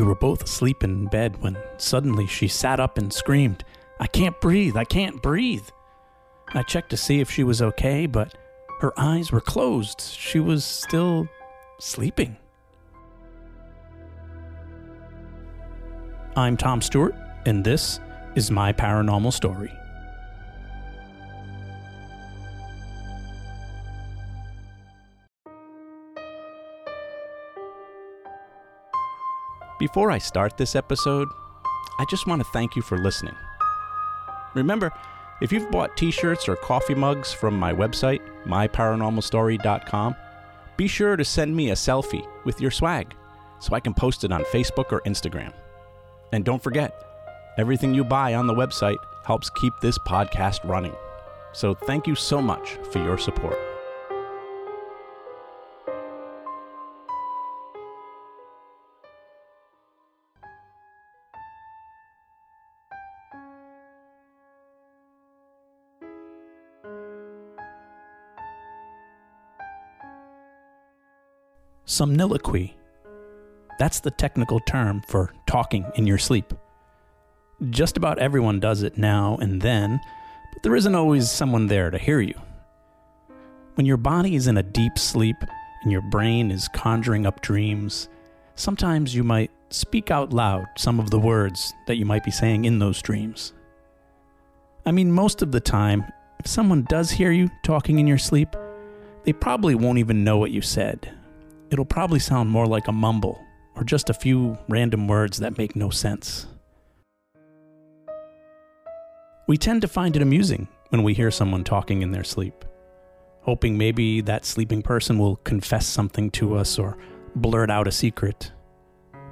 We were both asleep in bed when suddenly she sat up and screamed, I can't breathe, I can't breathe. I checked to see if she was okay, but her eyes were closed. She was still sleeping. I'm Tom Stewart, and this is my paranormal story. Before I start this episode, I just want to thank you for listening. Remember, if you've bought t shirts or coffee mugs from my website, myparanormalstory.com, be sure to send me a selfie with your swag so I can post it on Facebook or Instagram. And don't forget, everything you buy on the website helps keep this podcast running. So thank you so much for your support. Somniloquy. That's the technical term for talking in your sleep. Just about everyone does it now and then, but there isn't always someone there to hear you. When your body is in a deep sleep and your brain is conjuring up dreams, sometimes you might speak out loud some of the words that you might be saying in those dreams. I mean, most of the time, if someone does hear you talking in your sleep, they probably won't even know what you said it'll probably sound more like a mumble or just a few random words that make no sense. We tend to find it amusing when we hear someone talking in their sleep, hoping maybe that sleeping person will confess something to us or blurt out a secret.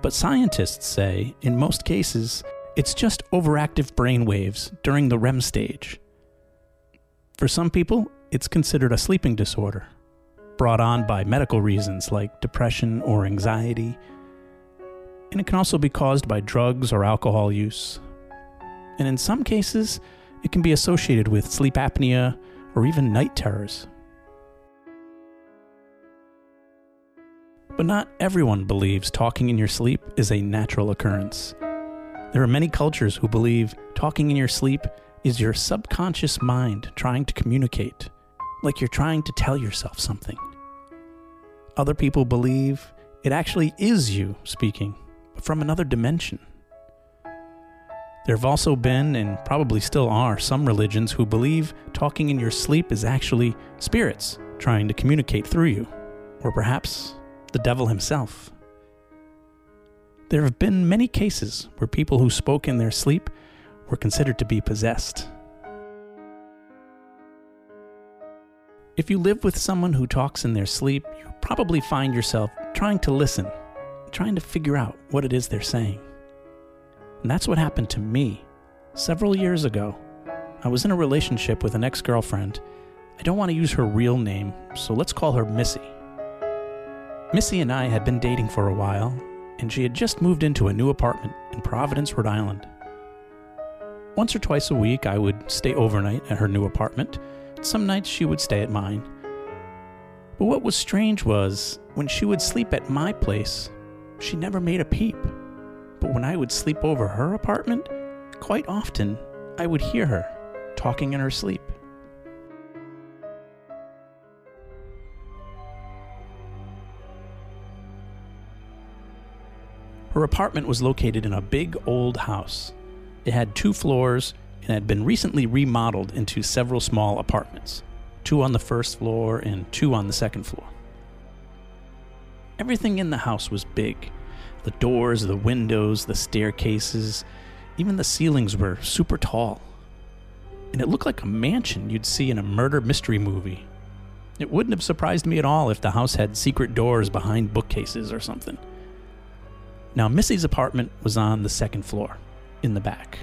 But scientists say, in most cases, it's just overactive brain waves during the REM stage. For some people, it's considered a sleeping disorder brought on by medical reasons like depression or anxiety. And it can also be caused by drugs or alcohol use. And in some cases, it can be associated with sleep apnea or even night terrors. But not everyone believes talking in your sleep is a natural occurrence. There are many cultures who believe talking in your sleep is your subconscious mind trying to communicate, like you're trying to tell yourself something. Other people believe it actually is you speaking, but from another dimension. There have also been, and probably still are, some religions who believe talking in your sleep is actually spirits trying to communicate through you, or perhaps the devil himself. There have been many cases where people who spoke in their sleep were considered to be possessed. If you live with someone who talks in their sleep, you probably find yourself trying to listen, trying to figure out what it is they're saying. And that's what happened to me. Several years ago, I was in a relationship with an ex girlfriend. I don't want to use her real name, so let's call her Missy. Missy and I had been dating for a while, and she had just moved into a new apartment in Providence, Rhode Island. Once or twice a week, I would stay overnight at her new apartment some nights she would stay at mine. But what was strange was, when she would sleep at my place, she never made a peep. But when I would sleep over her apartment, quite often I would hear her talking in her sleep. Her apartment was located in a big old house. It had two floors and had been recently remodeled into several small apartments two on the first floor and two on the second floor. Everything in the house was big the doors, the windows, the staircases. Even the ceilings were super tall. And it looked like a mansion you'd see in a murder mystery movie. It wouldn't have surprised me at all if the house had secret doors behind bookcases or something. Now, Missy's apartment was on the second floor, in the back,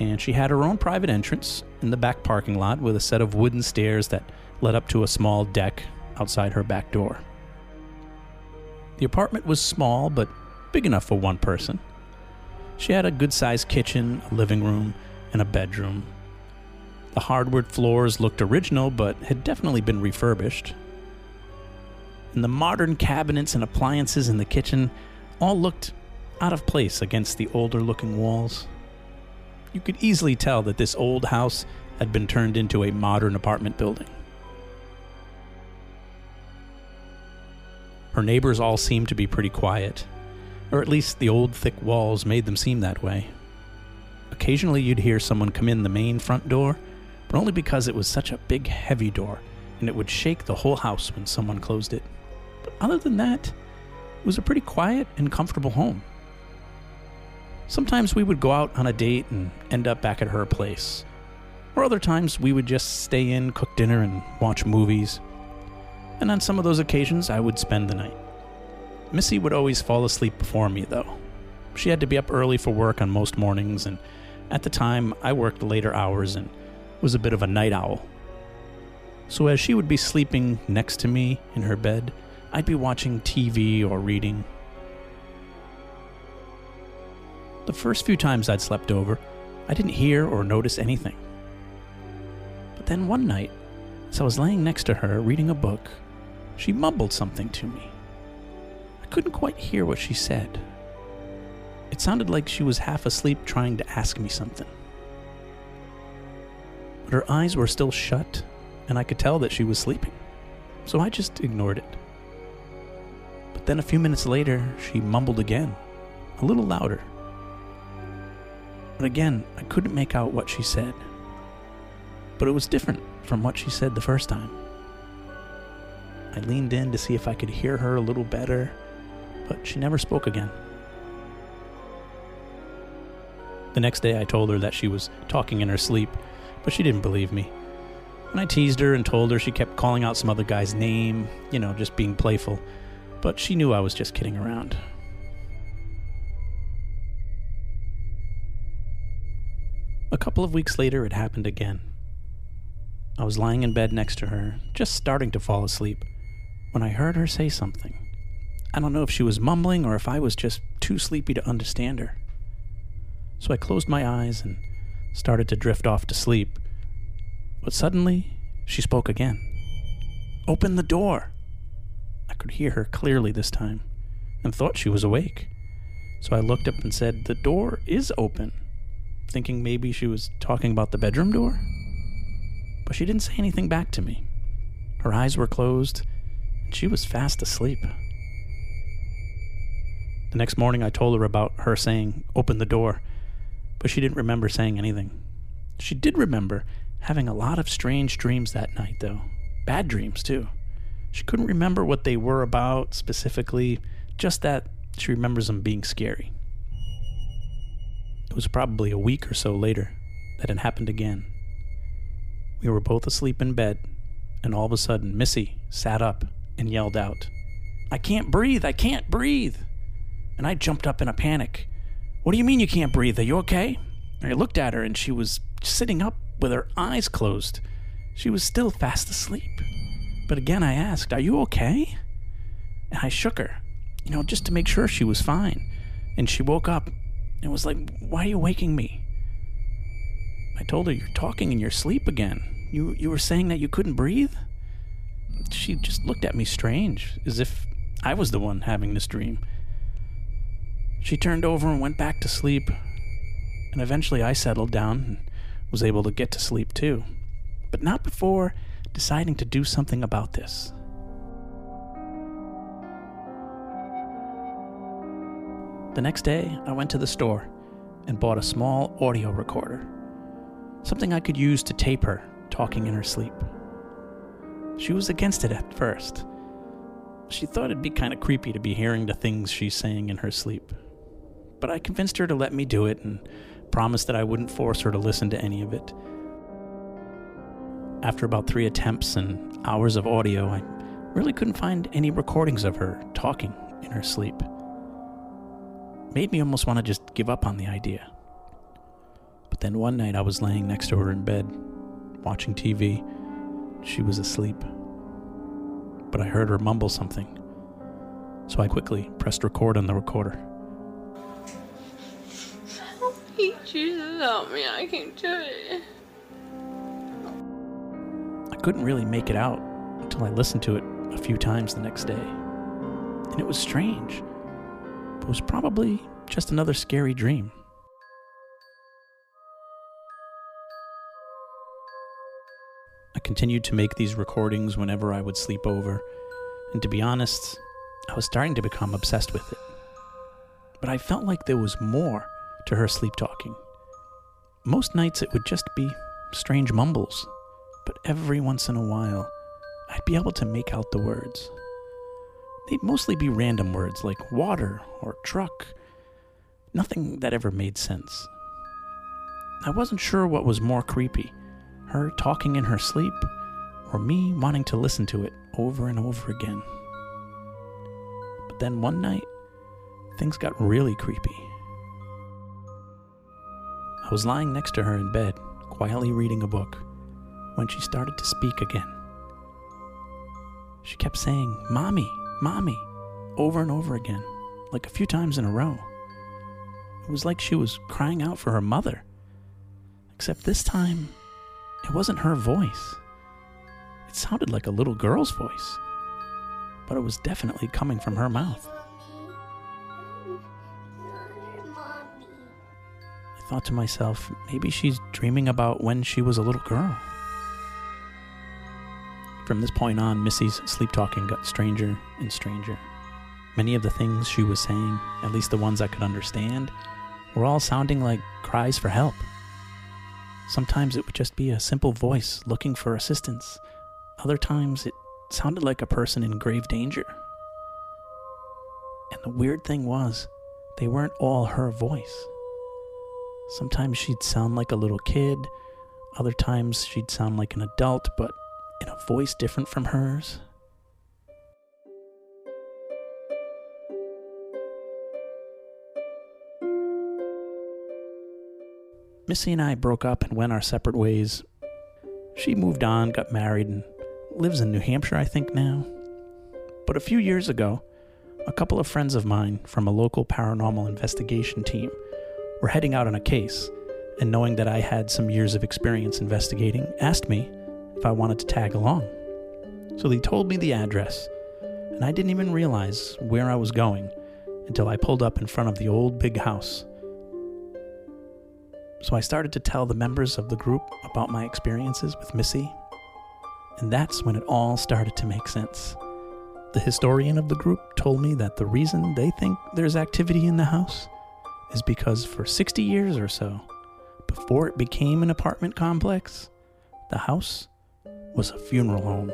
and she had her own private entrance in the back parking lot with a set of wooden stairs that led up to a small deck outside her back door. The apartment was small, but big enough for one person. She had a good sized kitchen, a living room, and a bedroom. The hardwood floors looked original, but had definitely been refurbished. And the modern cabinets and appliances in the kitchen all looked out of place against the older looking walls. You could easily tell that this old house had been turned into a modern apartment building. Her neighbors all seemed to be pretty quiet, or at least the old thick walls made them seem that way. Occasionally you'd hear someone come in the main front door, but only because it was such a big, heavy door, and it would shake the whole house when someone closed it. But other than that, it was a pretty quiet and comfortable home. Sometimes we would go out on a date and end up back at her place. Or other times we would just stay in, cook dinner, and watch movies. And on some of those occasions, I would spend the night. Missy would always fall asleep before me, though. She had to be up early for work on most mornings, and at the time, I worked later hours and was a bit of a night owl. So as she would be sleeping next to me in her bed, I'd be watching TV or reading The first few times I'd slept over, I didn't hear or notice anything. But then one night, as I was laying next to her reading a book, she mumbled something to me. I couldn't quite hear what she said. It sounded like she was half asleep trying to ask me something. But her eyes were still shut, and I could tell that she was sleeping. So I just ignored it. But then a few minutes later, she mumbled again, a little louder. But again, I couldn't make out what she said. But it was different from what she said the first time. I leaned in to see if I could hear her a little better, but she never spoke again. The next day, I told her that she was talking in her sleep, but she didn't believe me. And I teased her and told her she kept calling out some other guy's name, you know, just being playful. But she knew I was just kidding around. Couple of weeks later, it happened again. I was lying in bed next to her, just starting to fall asleep, when I heard her say something. I don't know if she was mumbling or if I was just too sleepy to understand her. So I closed my eyes and started to drift off to sleep. But suddenly, she spoke again. Open the door! I could hear her clearly this time and thought she was awake. So I looked up and said, The door is open thinking maybe she was talking about the bedroom door. But she didn't say anything back to me. Her eyes were closed, and she was fast asleep. The next morning, I told her about her saying, Open the door, but she didn't remember saying anything. She did remember having a lot of strange dreams that night, though. Bad dreams, too. She couldn't remember what they were about specifically, just that she remembers them being scary. It was probably a week or so later that it happened again. We were both asleep in bed, and all of a sudden, Missy sat up and yelled out, I can't breathe! I can't breathe! And I jumped up in a panic. What do you mean you can't breathe? Are you okay? And I looked at her, and she was sitting up with her eyes closed. She was still fast asleep. But again, I asked, Are you okay? And I shook her, you know, just to make sure she was fine. And she woke up it was like, why are you waking me? I told her, you're talking in your sleep again. You, you were saying that you couldn't breathe? She just looked at me strange, as if I was the one having this dream. She turned over and went back to sleep, and eventually I settled down and was able to get to sleep too. But not before deciding to do something about this. The next day, I went to the store and bought a small audio recorder, something I could use to tape her talking in her sleep. She was against it at first. She thought it'd be kind of creepy to be hearing the things she's saying in her sleep. But I convinced her to let me do it and promised that I wouldn't force her to listen to any of it. After about three attempts and hours of audio, I really couldn't find any recordings of her talking in her sleep. Made me almost want to just give up on the idea. But then one night I was laying next to her in bed, watching TV. She was asleep. But I heard her mumble something. So I quickly pressed record on the recorder. Jesus help me, I can't do it. I couldn't really make it out until I listened to it a few times the next day. And it was strange. Was probably just another scary dream. I continued to make these recordings whenever I would sleep over, and to be honest, I was starting to become obsessed with it. But I felt like there was more to her sleep talking. Most nights it would just be strange mumbles, but every once in a while I'd be able to make out the words. They'd mostly be random words like water or truck, nothing that ever made sense. I wasn't sure what was more creepy her talking in her sleep, or me wanting to listen to it over and over again. But then one night, things got really creepy. I was lying next to her in bed, quietly reading a book, when she started to speak again. She kept saying, Mommy, Mommy, over and over again, like a few times in a row. It was like she was crying out for her mother. Except this time, it wasn't her voice. It sounded like a little girl's voice, but it was definitely coming from her mouth. I thought to myself, maybe she's dreaming about when she was a little girl. From this point on, Missy's sleep talking got stranger and stranger. Many of the things she was saying, at least the ones I could understand, were all sounding like cries for help. Sometimes it would just be a simple voice looking for assistance. Other times it sounded like a person in grave danger. And the weird thing was, they weren't all her voice. Sometimes she'd sound like a little kid, other times she'd sound like an adult, but in a voice different from hers. Missy and I broke up and went our separate ways. She moved on, got married, and lives in New Hampshire, I think, now. But a few years ago, a couple of friends of mine from a local paranormal investigation team were heading out on a case, and knowing that I had some years of experience investigating, asked me if I wanted to tag along. So they told me the address, and I didn't even realize where I was going until I pulled up in front of the old big house. So I started to tell the members of the group about my experiences with Missy, and that's when it all started to make sense. The historian of the group told me that the reason they think there's activity in the house is because for 60 years or so, before it became an apartment complex, the house was a funeral home.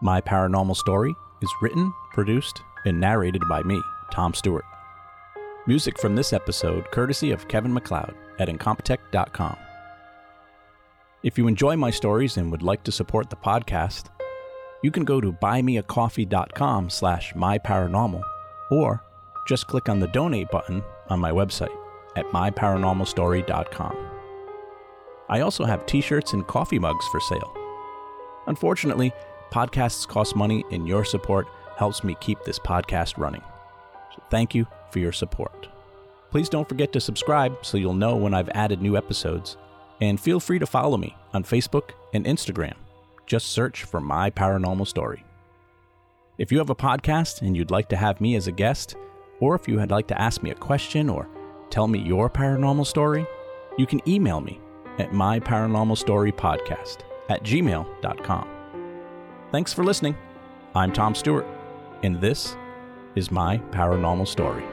My Paranormal Story is written, produced, and narrated by me, Tom Stewart. Music from this episode courtesy of Kevin MacLeod at Incompetech.com. If you enjoy my stories and would like to support the podcast, you can go to buymeacoffee.com slash myparanormal or just click on the donate button on my website at myparanormalstory.com. I also have t-shirts and coffee mugs for sale. Unfortunately, podcasts cost money and your support helps me keep this podcast running. So thank you for your support. Please don't forget to subscribe so you'll know when I've added new episodes. And feel free to follow me on Facebook and Instagram. Just search for My Paranormal Story. If you have a podcast and you'd like to have me as a guest, or if you would like to ask me a question or tell me your paranormal story, you can email me at myparanormalstorypodcast at gmail.com. Thanks for listening. I'm Tom Stewart, and this is my paranormal story.